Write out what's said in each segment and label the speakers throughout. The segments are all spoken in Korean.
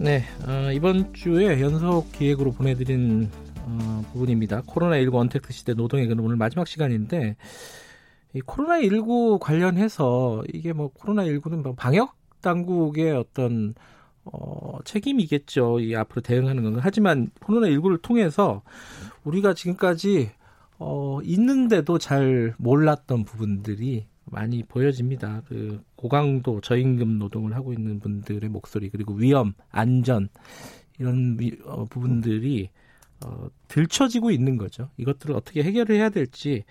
Speaker 1: 네, 어, 이번 주에 연속 기획으로 보내드린 어, 부분입니다. 코로나19 언택트 시대 노동의 그늘 오늘 마지막 시간인데 이 코로나19 관련해서 이게 뭐 코로나19는 뭐 방역 당국의 어떤 어, 책임이겠죠. 이 앞으로 대응하는 건. 하지만 코로나19를 통해서 우리가 지금까지 어, 있는데도 잘 몰랐던 부분들이 많이 보여집니다. 그 고강도 저임금 노동을 하고 있는 분들의 목소리 그리고 위험, 안전 이런 위, 어, 부분들이 어, 들춰지고 있는 거죠. 이것들을 어떻게 해결을 해야 될지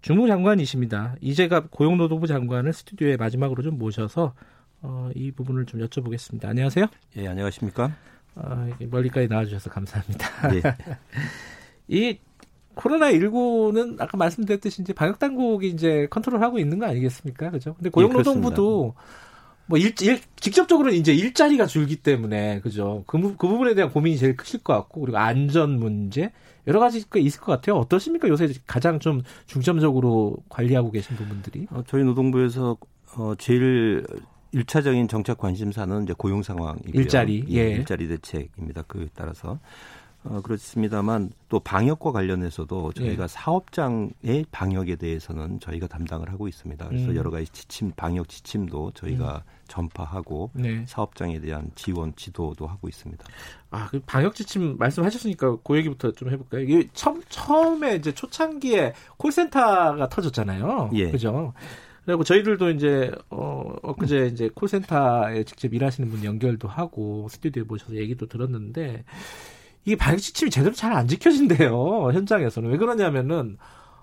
Speaker 1: 주무 장관이십니다. 이제가 고용노동부 장관을 스튜디오에 마지막으로 좀 모셔서 어, 이 부분을 좀 여쭤보겠습니다. 안녕하세요.
Speaker 2: 예, 안녕하십니까?
Speaker 1: 어, 멀리까지 나와주셔서 감사합니다.
Speaker 2: 예.
Speaker 1: 이 코로나19는 아까 말씀드렸듯이 이제 방역당국이 이제 컨트롤하고 있는 거 아니겠습니까? 그죠? 근데 고용노동부도 뭐 일, 일, 직접적으로 이제 일자리가 줄기 때문에, 그죠? 그, 그 부분에 대한 고민이 제일 크실 것 같고, 그리고 안전 문제, 여러 가지 가 있을 것 같아요. 어떠십니까? 요새 가장 좀 중점적으로 관리하고 계신 부분들이?
Speaker 2: 어, 저희 노동부에서 어, 제일 일차적인 정책 관심사는 이제 고용 상황이고요.
Speaker 1: 일자리, 예.
Speaker 2: 일자리 대책입니다. 그에 따라서. 어, 그렇습니다만 또 방역과 관련해서도 저희가 네. 사업장의 방역에 대해서는 저희가 담당을 하고 있습니다. 그래서 음. 여러 가지 지침, 방역 지침도 저희가 음. 전파하고 네. 사업장에 대한 지원, 지도도 하고 있습니다.
Speaker 1: 아, 그 방역 지침 말씀하셨으니까 그 얘기부터 좀 해볼까요? 이게 처음, 처음에 이제 초창기에 콜센터가 터졌잖아요. 예. 그죠? 그리고 저희들도 이제 어 엊그제 이제 콜센터에 직접 일하시는 분 연결도 하고 스튜디오에 모셔서 얘기도 들었는데 이게 방역 지침이 제대로 잘 안 지켜진대요 현장에서는 왜 그러냐면은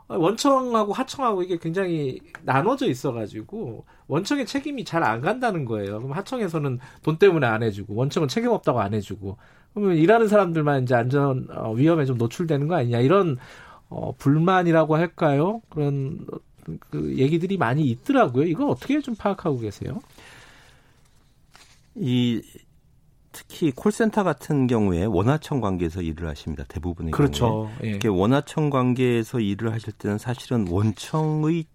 Speaker 1: 원청하고 하청하고 이게 굉장히 나눠져 있어가지고 원청의 책임이 잘 안 간다는 거예요. 그럼 하청에서는 돈 때문에 안 해주고 원청은 책임 없다고 안 해주고 그러면 일하는 사람들만 이제 안전 어, 위험에 좀 노출되는 거 아니냐 이런 어, 불만이라고 할까요? 그런 그 얘기들이 많이 있더라고요. 이거 어떻게 좀 파악하고 계세요?
Speaker 2: 이 특히 콜센터 같은 경우에 원하청 관계에서 일을 하십니다. 대부분의
Speaker 1: 그렇죠.
Speaker 2: 경우에. 예. 특히 원하청 관계에서 일을 하실 때는 사실은 원청의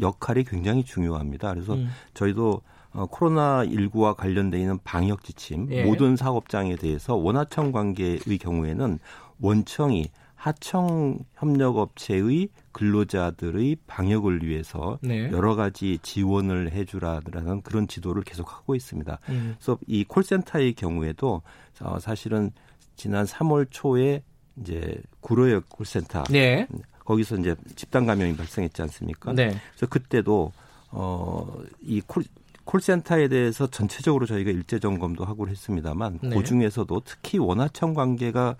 Speaker 2: 역할이 굉장히 중요합니다. 그래서 음. 저희도 어, 코로나 19와 관련돼 있는 방역 지침 예. 모든 사업장에 대해서 원하청 관계의 경우에는 원청이 하청 협력업체의 근로자들의 방역을 위해서 네. 여러 가지 지원을 해주라는 그런 지도를 계속하고 있습니다. 음. 그래서 이 콜센터의 경우에도 어, 사실은 지난 3월 초에 이제 구로역 콜센터 네. 거기서 이제 집단 감염이 발생했지 않습니까? 네. 그래서 그때도 어이 콜 콜센터에 대해서 전체적으로 저희가 일제 점검도 하고 했습니다만 네. 그 중에서도 특히 원하청 관계가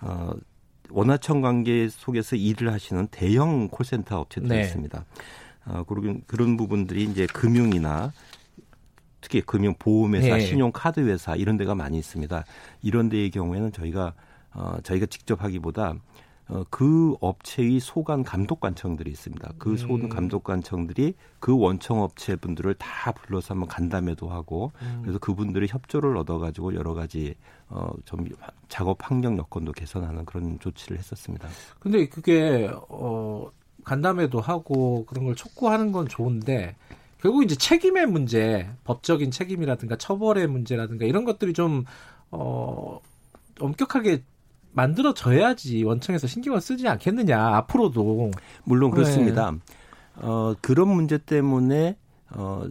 Speaker 2: 어 원화청 관계 속에서 일을 하시는 대형 콜센터 업체들이 네. 있습니다. 어, 그리고 그런 부분들이 이제 금융이나 특히 금융 보험회사, 네. 신용카드 회사 이런 데가 많이 있습니다. 이런 데의 경우에는 저희가 어, 저희가 직접 하기보다 어, 그 업체의 소관 감독관청들이 있습니다. 그 소관 음. 감독관청들이 그 원청 업체 분들을 다 불러서 한번 간담회도 하고 음. 그래서 그분들의 협조를 얻어가지고 여러 가지 어, 좀 작업 환경 여건도 개선하는 그런 조치를 했었습니다.
Speaker 1: 근데 그게 어, 간담회도 하고 그런 걸 촉구하는 건 좋은데 결국 이제 책임의 문제, 법적인 책임이라든가 처벌의 문제라든가 이런 것들이 좀 어, 엄격하게 만들어져야지 원청에서 신경을 쓰지 않겠느냐 앞으로도
Speaker 2: 물론 그렇습니다. 네. 어, 그런 문제 때문에 어,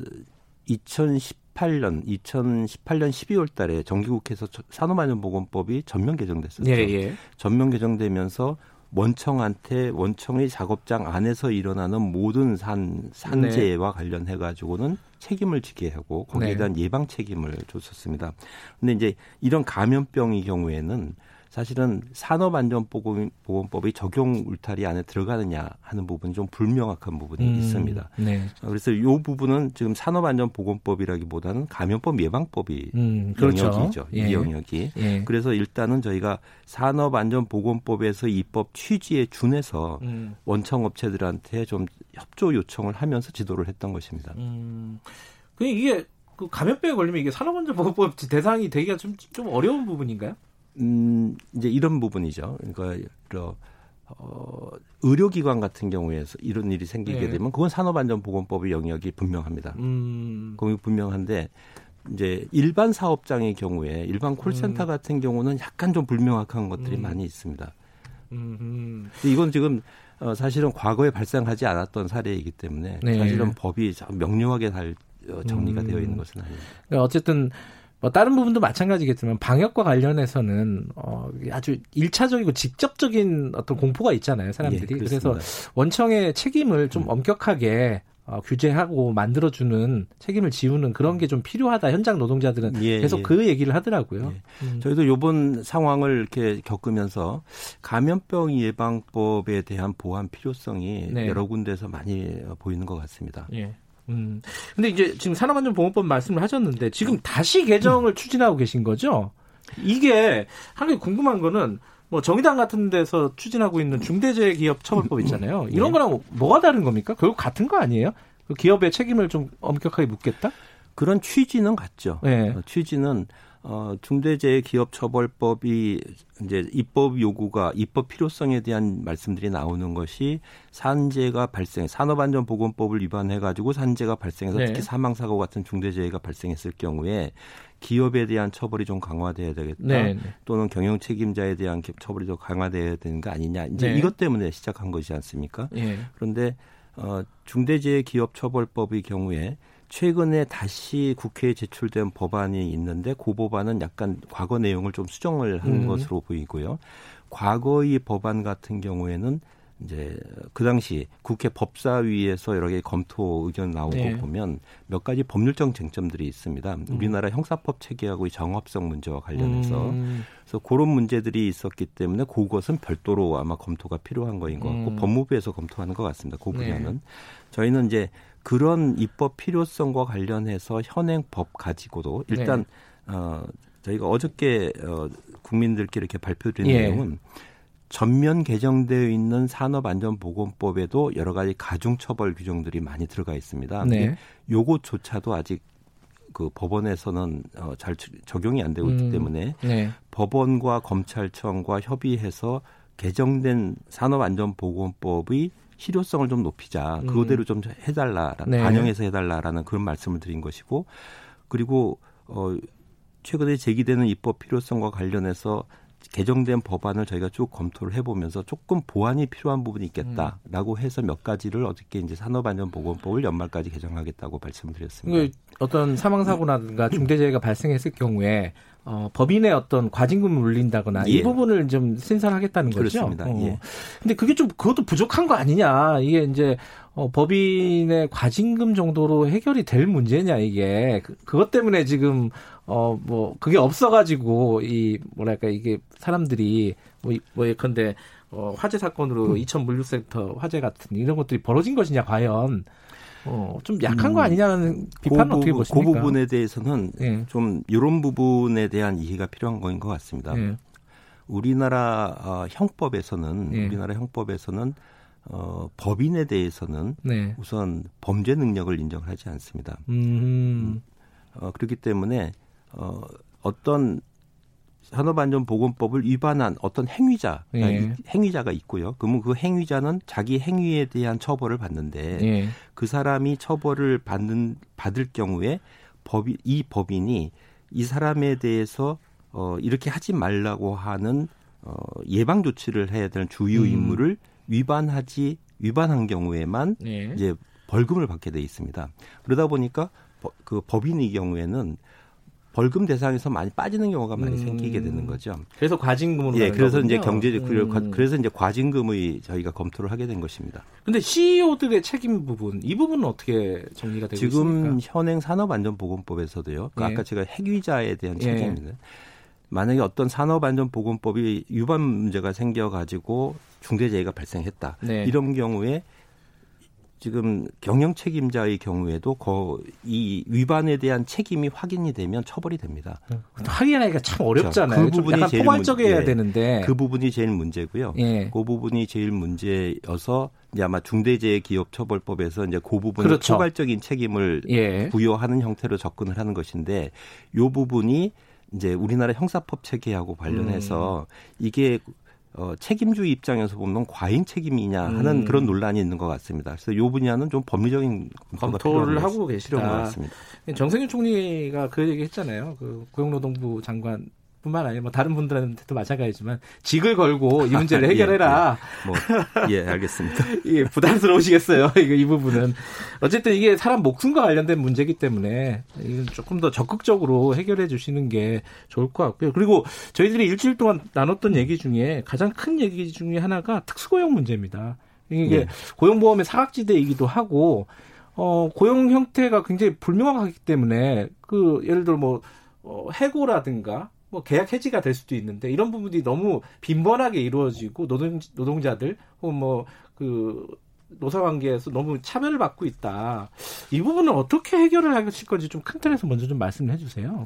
Speaker 2: 2018년 2018년 12월 달에 정기국회에서 산업안전보건법이 전면 개정됐었죠. 예, 예. 전면 개정되면서 원청한테 원청의 작업장 안에서 일어나는 모든 산 산재와 네. 관련해 가지고는 책임을 지게 하고 거기에 네. 대한 예방 책임을 줬었습니다. 근데 이제 이런 감염병의 경우에는 사실은 산업안전보건법이 적용 울타리 안에 들어가느냐 하는 부분이 좀 불명확한 부분이 음, 있습니다. 네. 그래서 이 부분은 지금 산업안전보건법이라기보다는 감염법 예방법이 음, 그렇죠. 영역이죠. 예. 이 영역이. 예. 그래서 일단은 저희가 산업안전보건법에서 입법 취지에 준해서 음. 원청 업체들한테 좀 협조 요청을 하면서 지도를 했던 것입니다. 음.
Speaker 1: 그 이게 그 감염병에 걸리면 이게 산업안전보건법 대상이 되기가 좀, 좀 어려운 부분인가요?
Speaker 2: 음, 이제 이런 부분이죠. 그러니까, 어, 의료기관 같은 경우에서 이런 일이 생기게 네. 되면 그건 산업안전보건법의 영역이 분명합니다. 음. 거기 분명한데 이제 일반 사업장의 경우에 일반 콜센터 음. 같은 경우는 약간 좀 불명확한 것들이 음. 많이 있습니다. 음. 이건 지금 어, 사실은 과거에 발생하지 않았던 사례이기 때문에 네. 사실은 법이 명료하게 달 어, 정리가 음. 되어 있는 것은 아닙니다.
Speaker 1: 그러니까 어쨌든 뭐 다른 부분도 마찬가지겠지만 방역과 관련해서는 어 아주 일차적이고 직접적인 어떤 공포가 있잖아요 사람들이 예, 그래서 원청의 책임을 좀 음. 엄격하게 어, 규제하고 만들어주는 책임을 지우는 그런 게 좀 필요하다. 현장 노동자들은 예, 계속 예. 그 얘기를 하더라고요.
Speaker 2: 예. 음. 저희도 요번 상황을 이렇게 겪으면서 감염병 예방법에 대한 보완 필요성이 네. 여러 군데서 많이 보이는 것 같습니다. 예.
Speaker 1: 음. 근데 이제 지금 산업안전보건법 말씀을 하셨는데 지금 다시 개정을 음. 추진하고 계신 거죠? 이게 한게 궁금한 거는 뭐 정의당 같은 데서 추진하고 있는 중대재해기업처벌법 있잖아요. 이런 네. 거랑 뭐가 다른 겁니까? 결국 같은 거 아니에요? 그 기업의 책임을 좀 엄격하게 묻겠다?
Speaker 2: 그런 취지는 같죠. 네. 어, 취지는 어, 중대재해기업처벌법이 이제 입법 요구가 입법 필요성에 대한 말씀들이 나오는 것이 산재가 발생, 산업안전보건법을 위반해 가지고 산재가 발생해서 네. 특히 사망사고 같은 중대재해가 발생했을 경우에 기업에 대한 처벌이 좀 강화돼야 되겠다. 네. 네. 또는 경영 책임자에 대한 처벌이 좀 강화돼야 되는 거 아니냐. 이제 네. 이것 때문에 시작한 것이지 않습니까? 네. 그런데 어, 중대재해기업처벌법의 경우에 최근에 다시 국회에 제출된 법안이 있는데 그 법안은 약간 과거 내용을 좀 수정을 한 음. 것으로 보이고요. 과거의 법안 같은 경우에는 이제 그 당시 국회 법사위에서 여러 개 검토 의견 나오고 네. 보면 몇 가지 법률적 쟁점들이 있습니다. 음. 우리나라 형사법 체계하고의 정합성 문제와 관련해서 음. 그래서 그런 문제들이 있었기 때문에 그것은 별도로 아마 검토가 필요한 거인 것 같고 음. 법무부에서 검토하는 것 같습니다. 그 분야는 네. 저희는 이제 그런 입법 필요성과 관련해서 현행 법 가지고도 일단 네. 어 저희가 어저께 어 국민들께 이렇게 발표드린 예. 내용은 전면 개정되어 있는 산업안전보건법에도 여러 가지 가중처벌 규정들이 많이 들어가 있습니다. 네. 요것조차도 아직 그 법원에서는 어, 잘 적용이 안 되고 있기 음. 때문에 네. 법원과 검찰청과 협의해서 개정된 산업안전보건법의 실효성을 좀 높이자. 음. 그거대로 좀 해달라. 네. 반영해서 해달라라는 그런 말씀을 드린 것이고 그리고 어 최근에 제기되는 입법 필요성과 관련해서 개정된 법안을 저희가 쭉 검토를 해보면서 조금 보완이 필요한 부분이 있겠다라고 해서 몇 가지를 어떻게 이제 산업안전보건법을 연말까지 개정하겠다고 말씀드렸습니다. 그
Speaker 1: 어떤 사망사고라든가 중대재해가 발생했을 경우에 어, 법인의 어떤 과징금을 물린다거나 예. 이 부분을 좀 신설하겠다는 거죠.
Speaker 2: 그렇습니다. 어. 예.
Speaker 1: 근데 그게 좀 그것도 부족한 거 아니냐. 이게 이제 어, 법인의 과징금 정도로 해결이 될 문제냐 이게 그, 그것 때문에 지금 어 뭐 그게 없어가지고 이 뭐랄까 이게 사람들이 뭐, 뭐 예컨대 어, 화재 사건으로 음. 이천 물류센터 화재 같은 이런 것들이 벌어진 것이냐 과연 어, 좀 약한 음, 거 아니냐는 비판은 그 어떻게 보십니까?
Speaker 2: 그 부분에 대해서는 네. 좀 이런 부분에 대한 이해가 필요한 거인 것 같습니다. 네. 우리나라 어, 형법에서는 네. 우리나라 형법에서는 어, 법인에 대해서는 네. 우선 범죄 능력을 인정을 하지 않습니다. 음. 어, 그렇기 때문에 어, 어떤 산업안전보건법을 위반한 어떤 행위자, 예. 행위자가 있고요. 그러면 그 행위자는 자기 행위에 대한 처벌을 받는데 예. 그 사람이 처벌을 받는 받을 경우에 법이 이 법인이 이 사람에 대해서 어 이렇게 하지 말라고 하는 어 예방 조치를 해야 되는 주요 음. 임무를 음. 위반하지 위반한 경우에만 예. 이제 벌금을 받게 돼 있습니다. 그러다 보니까 그 법인의 경우에는 벌금 대상에서 많이 빠지는 경우가 많이 음. 생기게 되는 거죠.
Speaker 1: 그래서 과징금으로
Speaker 2: 예, 그래서 거군요. 이제 경제 음. 그래서 이제 과징금의 저희가 검토를 하게 된 것입니다.
Speaker 1: 근데 CEO들의 책임 부분 이 부분은 어떻게 정리가 되고
Speaker 2: 지금
Speaker 1: 있습니까?
Speaker 2: 현행 산업안전보건법에서도요. 그 예. 아까 제가 핵위자에 대한 책임입니다. 예. 만약에 어떤 산업안전보건법이 위반 문제가 생겨가지고 중대재해가 발생했다. 네. 이런 경우에 지금 경영 책임자의 경우에도 이 위반에 대한 책임이 확인이 되면 처벌이 됩니다.
Speaker 1: 확인하기가 참 어렵잖아요. 그 부분이 제일 포괄적이어야 문, 되는데
Speaker 2: 그 부분이 제일 문제고요. 예. 그 부분이 제일 문제여서 이제 아마 중대재해기업처벌법에서 이제 그 부분을 그렇죠. 포괄적인 책임을 예. 부여하는 형태로 접근을 하는 것인데 요 부분이 이제 우리나라 형사법 체계하고 관련해서 음. 이게 어, 책임주 입장에서 보면 과잉 책임이냐 하는 음. 그런 논란이 있는 것 같습니다. 그래서 이 분야는 좀 법리적인
Speaker 1: 검토를 하고 계시다.
Speaker 2: 것 같습니다.
Speaker 1: 정세균 총리가 그 얘기 했잖아요. 그 고용노동부 장관 뿐만 아니라 뭐 다른 분들한테도 마찬가지지만 직을 걸고 이 문제를 해결해라.
Speaker 2: 예, 예. 뭐, 예 알겠습니다.
Speaker 1: 예, 부담스러우시겠어요. 이거 이 부분은 어쨌든 이게 사람 목숨과 관련된 문제이기 때문에 이건 조금 더 적극적으로 해결해 주시는 게 좋을 것 같고요. 그리고 저희들이 일주일 동안 나눴던 얘기 중에 가장 큰 얘기 중에 하나가 특수고용 문제입니다. 이게 예. 고용보험의 사각지대이기도 하고 어, 고용 형태가 굉장히 불명확하기 때문에 그 예를 들어 뭐 어, 해고라든가 뭐 계약 해지가 될 수도 있는데 이런 부분이 너무 빈번하게 이루어지고 노동 노동자들 혹은 뭐그 노사 관계에서 너무 차별을 받고 있다. 이 부분은 어떻게 해결을 하실 건지 좀 큰 틀에서 먼저 좀 말씀을 해주세요.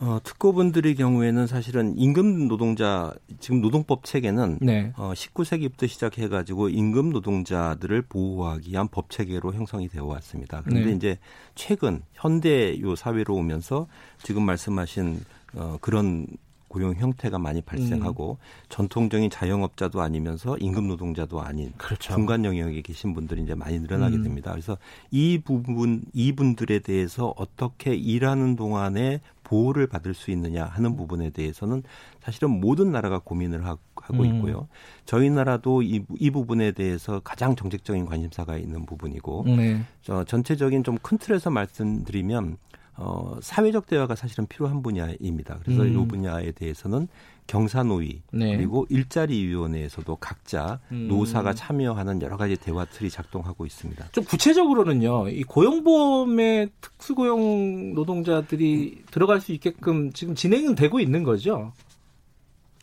Speaker 2: 어, 특고분들의 경우에는 사실은 임금 노동자 지금 노동법 체계는 네. 어, 19세기부터 시작해가지고 임금 노동자들을 보호하기 위한 법 체계로 형성이 되어 왔습니다. 그런데 네. 이제 최근 현대 요 사회로 오면서 지금 말씀하신 어, 그런 고용 형태가 많이 발생하고 음. 전통적인 자영업자도 아니면서 임금 노동자도 아닌 그렇죠. 중간 영역에 계신 분들이 이제 많이 늘어나게 음. 됩니다. 그래서 이 부분 이분들에 대해서 어떻게 일하는 동안에 보호를 받을 수 있느냐 하는 부분에 대해서는 사실은 모든 나라가 고민을 하고 음. 있고요. 저희 나라도 이, 이 부분에 대해서 가장 정책적인 관심사가 있는 부분이고 네. 저 전체적인 좀 큰 틀에서 말씀드리면 어, 사회적 대화가 사실은 필요한 분야입니다. 그래서 음. 이 분야에 대해서는 경사노위 네. 그리고 일자리위원회에서도 각자 음. 노사가 참여하는 여러 가지 대화 틀이 작동하고 있습니다.
Speaker 1: 좀 구체적으로는요, 이 고용보험에 특수고용 노동자들이 들어갈 수 있게끔 지금 진행은 되고 있는 거죠?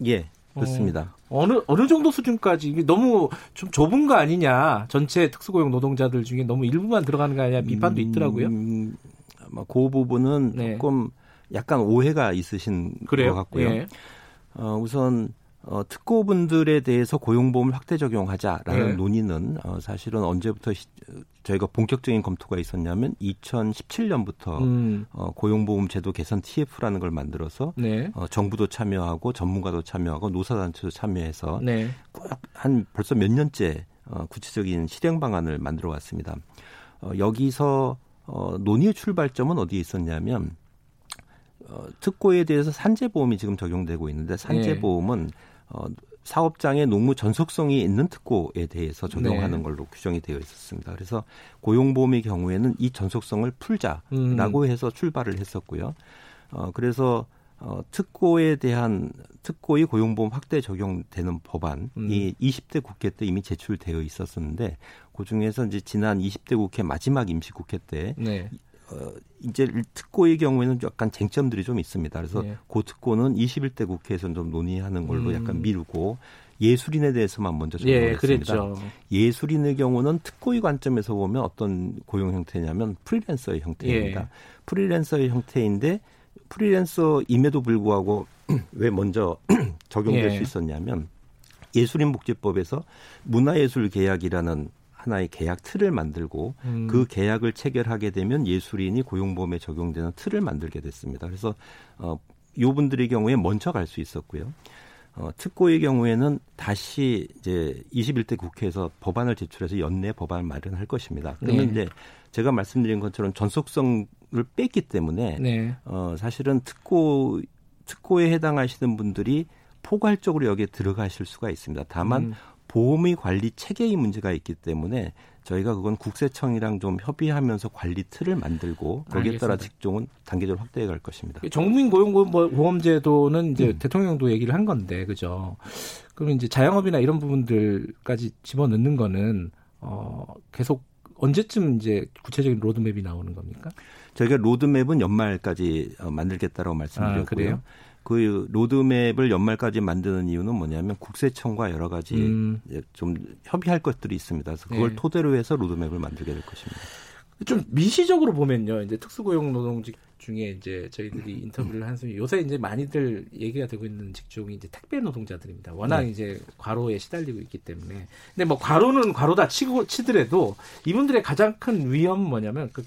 Speaker 2: 예, 그렇습니다.
Speaker 1: 어, 어느 어느 정도 수준까지 너무 좀 좁은 거 아니냐? 전체 특수고용 노동자들 중에 너무 일부만 들어가는 거 아니냐? 비판도 있더라고요. 음,
Speaker 2: 그 부분은 네. 조금 약간 오해가 있으신 그래요? 것 같고요. 예. 어, 우선 어, 특고분들에 대해서 고용보험을 확대 적용하자라는 네. 논의는 어, 사실은 언제부터 시, 저희가 본격적인 검토가 있었냐면 2017년부터 음. 어, 고용보험 제도 개선 TF라는 걸 만들어서 네. 어, 정부도 참여하고 전문가도 참여하고 노사단체도 참여해서 네. 한 벌써 몇 년째 어, 구체적인 실행 방안을 만들어 왔습니다. 어, 여기서 어, 논의의 출발점은 어디에 있었냐면 어, 특고에 대해서 산재보험이 지금 적용되고 있는데 산재보험은 네. 어, 사업장의 농무 전속성이 있는 특고에 대해서 적용하는 네. 걸로 규정이 되어 있었습니다. 그래서 고용보험의 경우에는 이 전속성을 풀자라고 음. 해서 출발을 했었고요. 어, 그래서 어, 특고에 대한 특고의 고용보험 확대 적용되는 법안이 음. 20대 국회 때 이미 제출되어 있었었는데 그 중에서 이제 지난 20대 국회 마지막 임시국회 때 네. 어, 이제 특고의 경우에는 약간 쟁점들이 좀 있습니다. 그래서 네. 그 특고는 21대 국회에서 좀 논의하는 걸로 음. 약간 미루고 예술인에 대해서만 먼저 적용했습니다. 예, 예술인의 경우는 특고의 관점에서 보면 어떤 고용 형태냐면 프리랜서의 형태입니다. 예. 프리랜서의 형태인데 프리랜서임에도 불구하고 왜 먼저 적용될 예. 수 있었냐면 예술인복지법에서 문화예술 계약이라는 하나의 계약 틀을 만들고 음. 그 계약을 체결하게 되면 예술인이 고용보험에 적용되는 틀을 만들게 됐습니다. 그래서 어, 요 분들의 경우에 먼저 갈 수 있었고요. 어, 특고의 경우에는 다시 이제 21대 국회에서 법안을 제출해서 연내 법안을 마련할 것입니다. 그러면 네. 이제 제가 말씀드린 것처럼 전속성 을 뺐기 때문에 네. 어, 사실은 특고 특고에 해당하시는 분들이 포괄적으로 여기에 들어가실 수가 있습니다. 다만 음. 보험의 관리 체계의 문제가 있기 때문에 저희가 그건 국세청이랑 좀 협의하면서 관리 틀을 만들고 거기에 알겠습니다. 따라 직종은 단계적으로 확대해 갈 것입니다.
Speaker 1: 정민 고용보험제도는 이제 음. 대통령도 얘기를 한 건데 그죠? 그러면 이제 자영업이나 이런 부분들까지 집어넣는 거는 어 계속 언제쯤 이제 구체적인 로드맵이 나오는 겁니까?
Speaker 2: 저희가 로드맵은 연말까지 어, 만들겠다라고 말씀드렸고요. 아, 그 로드맵을 연말까지 만드는 이유는 뭐냐면 국세청과 여러 가지 음. 좀 협의할 것들이 있습니다. 그래서 그걸 네. 토대로 해서 로드맵을 만들게 될 것입니다.
Speaker 1: 좀 미시적으로 보면요, 이제 특수고용 노동직 중에 이제 저희들이 인터뷰를 한 순위 요새 이제 많이들 얘기가 되고 있는 직종이 이제 택배 노동자들입니다. 워낙 네. 이제 과로에 시달리고 있기 때문에. 근데 뭐 과로는 과로다 치고 치더라도 이분들의 가장 큰 위험 뭐냐면 그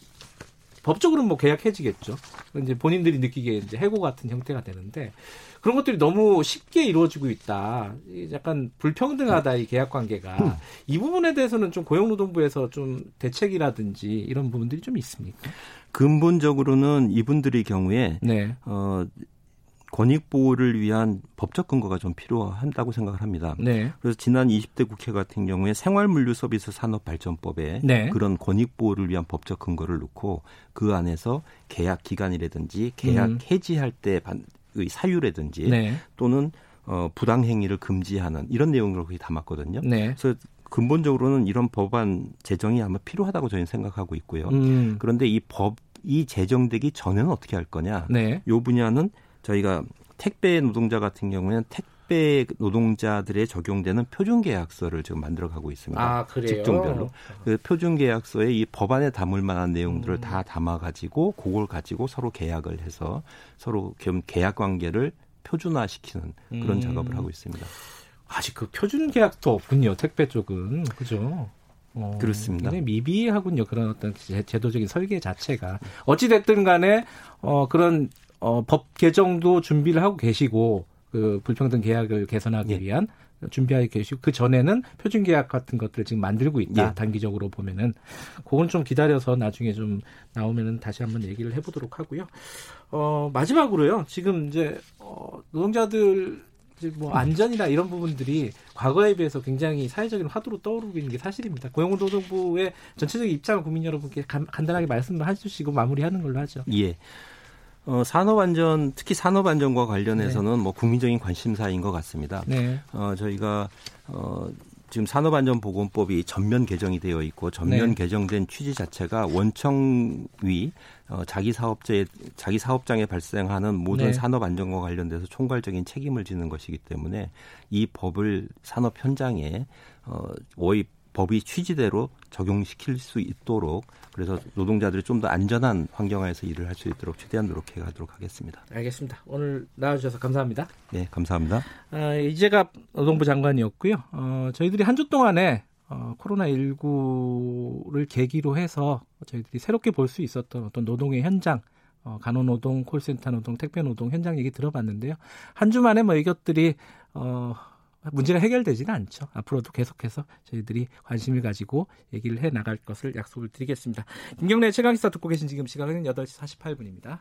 Speaker 1: 법적으로는 뭐 계약 해지겠죠. 이제 본인들이 느끼기에 이제 해고 같은 형태가 되는데 그런 것들이 너무 쉽게 이루어지고 있다. 약간 불평등하다 이 계약 관계가 음. 이 부분에 대해서는 좀 고용노동부에서 좀 대책이라든지 이런 부분들이 좀 있습니까?
Speaker 2: 근본적으로는 이분들의 경우에 네. 어 권익 보호를 위한 법적 근거가 좀 필요한다고 생각을 합니다. 네. 그래서 지난 20대 국회 같은 경우에 생활물류 서비스 산업 발전법에 네. 그런 권익 보호를 위한 법적 근거를 놓고 그 안에서 계약 기간이라든지 계약 음. 해지할 때의 사유라든지 네. 또는 어, 부당 행위를 금지하는 이런 내용을 거기 담았거든요. 네. 그래서 근본적으로는 이런 법안 제정이 아마 필요하다고 저희는 생각하고 있고요. 음. 그런데 이 법 이 제정되기 전에는 어떻게 할 거냐? 네. 요 분야는 저희가 택배 노동자 같은 경우에는 택배 노동자들의 적용되는 표준계약서를 지금 만들어가고 있습니다.
Speaker 1: 아, 그래요?
Speaker 2: 직종별로 그 표준계약서에 이 법안에 담을 만한 내용들을 음. 다 담아가지고 그걸 가지고 서로 계약을 해서 서로 계약 관계를 표준화시키는 그런 음. 작업을 하고 있습니다.
Speaker 1: 아직 그 표준 계약도 없군요. 택배 쪽은 그죠?
Speaker 2: 어, 그렇습니다.
Speaker 1: 미비하군요. 그런 어떤 제도적인 설계 자체가 어찌 됐든 간에 어 그런 어, 법 개정도 준비를 하고 계시고 그 불평등 계약을 개선하기 예. 위한 준비하고 계시고 그 전에는 표준 계약 같은 것들을 지금 만들고 있다 예. 단기적으로 보면은 그건 좀 기다려서 나중에 좀 나오면은 다시 한번 얘기를 해보도록 하고요. 어 마지막으로요. 지금 이제 어, 노동자들 뭐 안전이나 이런 부분들이 과거에 비해서 굉장히 사회적인 화두로 떠오르고 있는 게 사실입니다. 고용노동부의 전체적인 입장을 국민 여러분께 간, 간단하게 말씀을 해주시고 마무리하는 걸로 하죠.
Speaker 2: 예. 어, 산업안전, 특히 산업안전과 관련해서는 네. 뭐 국민적인 관심사인 것 같습니다. 네. 어, 저희가 어, 지금 산업안전보건법이 전면 개정이 되어 있고 전면 네. 개정된 취지 자체가 원청위 어, 자기 사업자의 자기 사업장에 발생하는 모든 네. 산업 안전과 관련돼서 총괄적인 책임을 지는 것이기 때문에 이 법을 산업 현장에 어, 의 법이 취지대로 적용시킬 수 있도록 그래서 노동자들이 좀 더 안전한 환경하에서 일을 할 수 있도록 최대한 노력해 가도록 하겠습니다.
Speaker 1: 알겠습니다. 오늘 나와주셔서 감사합니다.
Speaker 2: 네, 감사합니다.
Speaker 1: 어, 이재갑 노동부 장관이었고요. 어, 저희들이 한 주 동안에 어, 코로나19를 계기로 해서 저희들이 새롭게 볼 수 있었던 어떤 노동의 현장, 어, 간호노동, 콜센터 노동, 택배 노동 현장 얘기 들어봤는데요. 한 주 만에 뭐 이것들이 어, 문제가 해결되지는 않죠. 앞으로도 계속해서 저희들이 관심을 가지고 얘기를 해 나갈 것을 약속을 드리겠습니다. 김경래 최강시사 듣고 계신 지금 시각은 8시 48분입니다.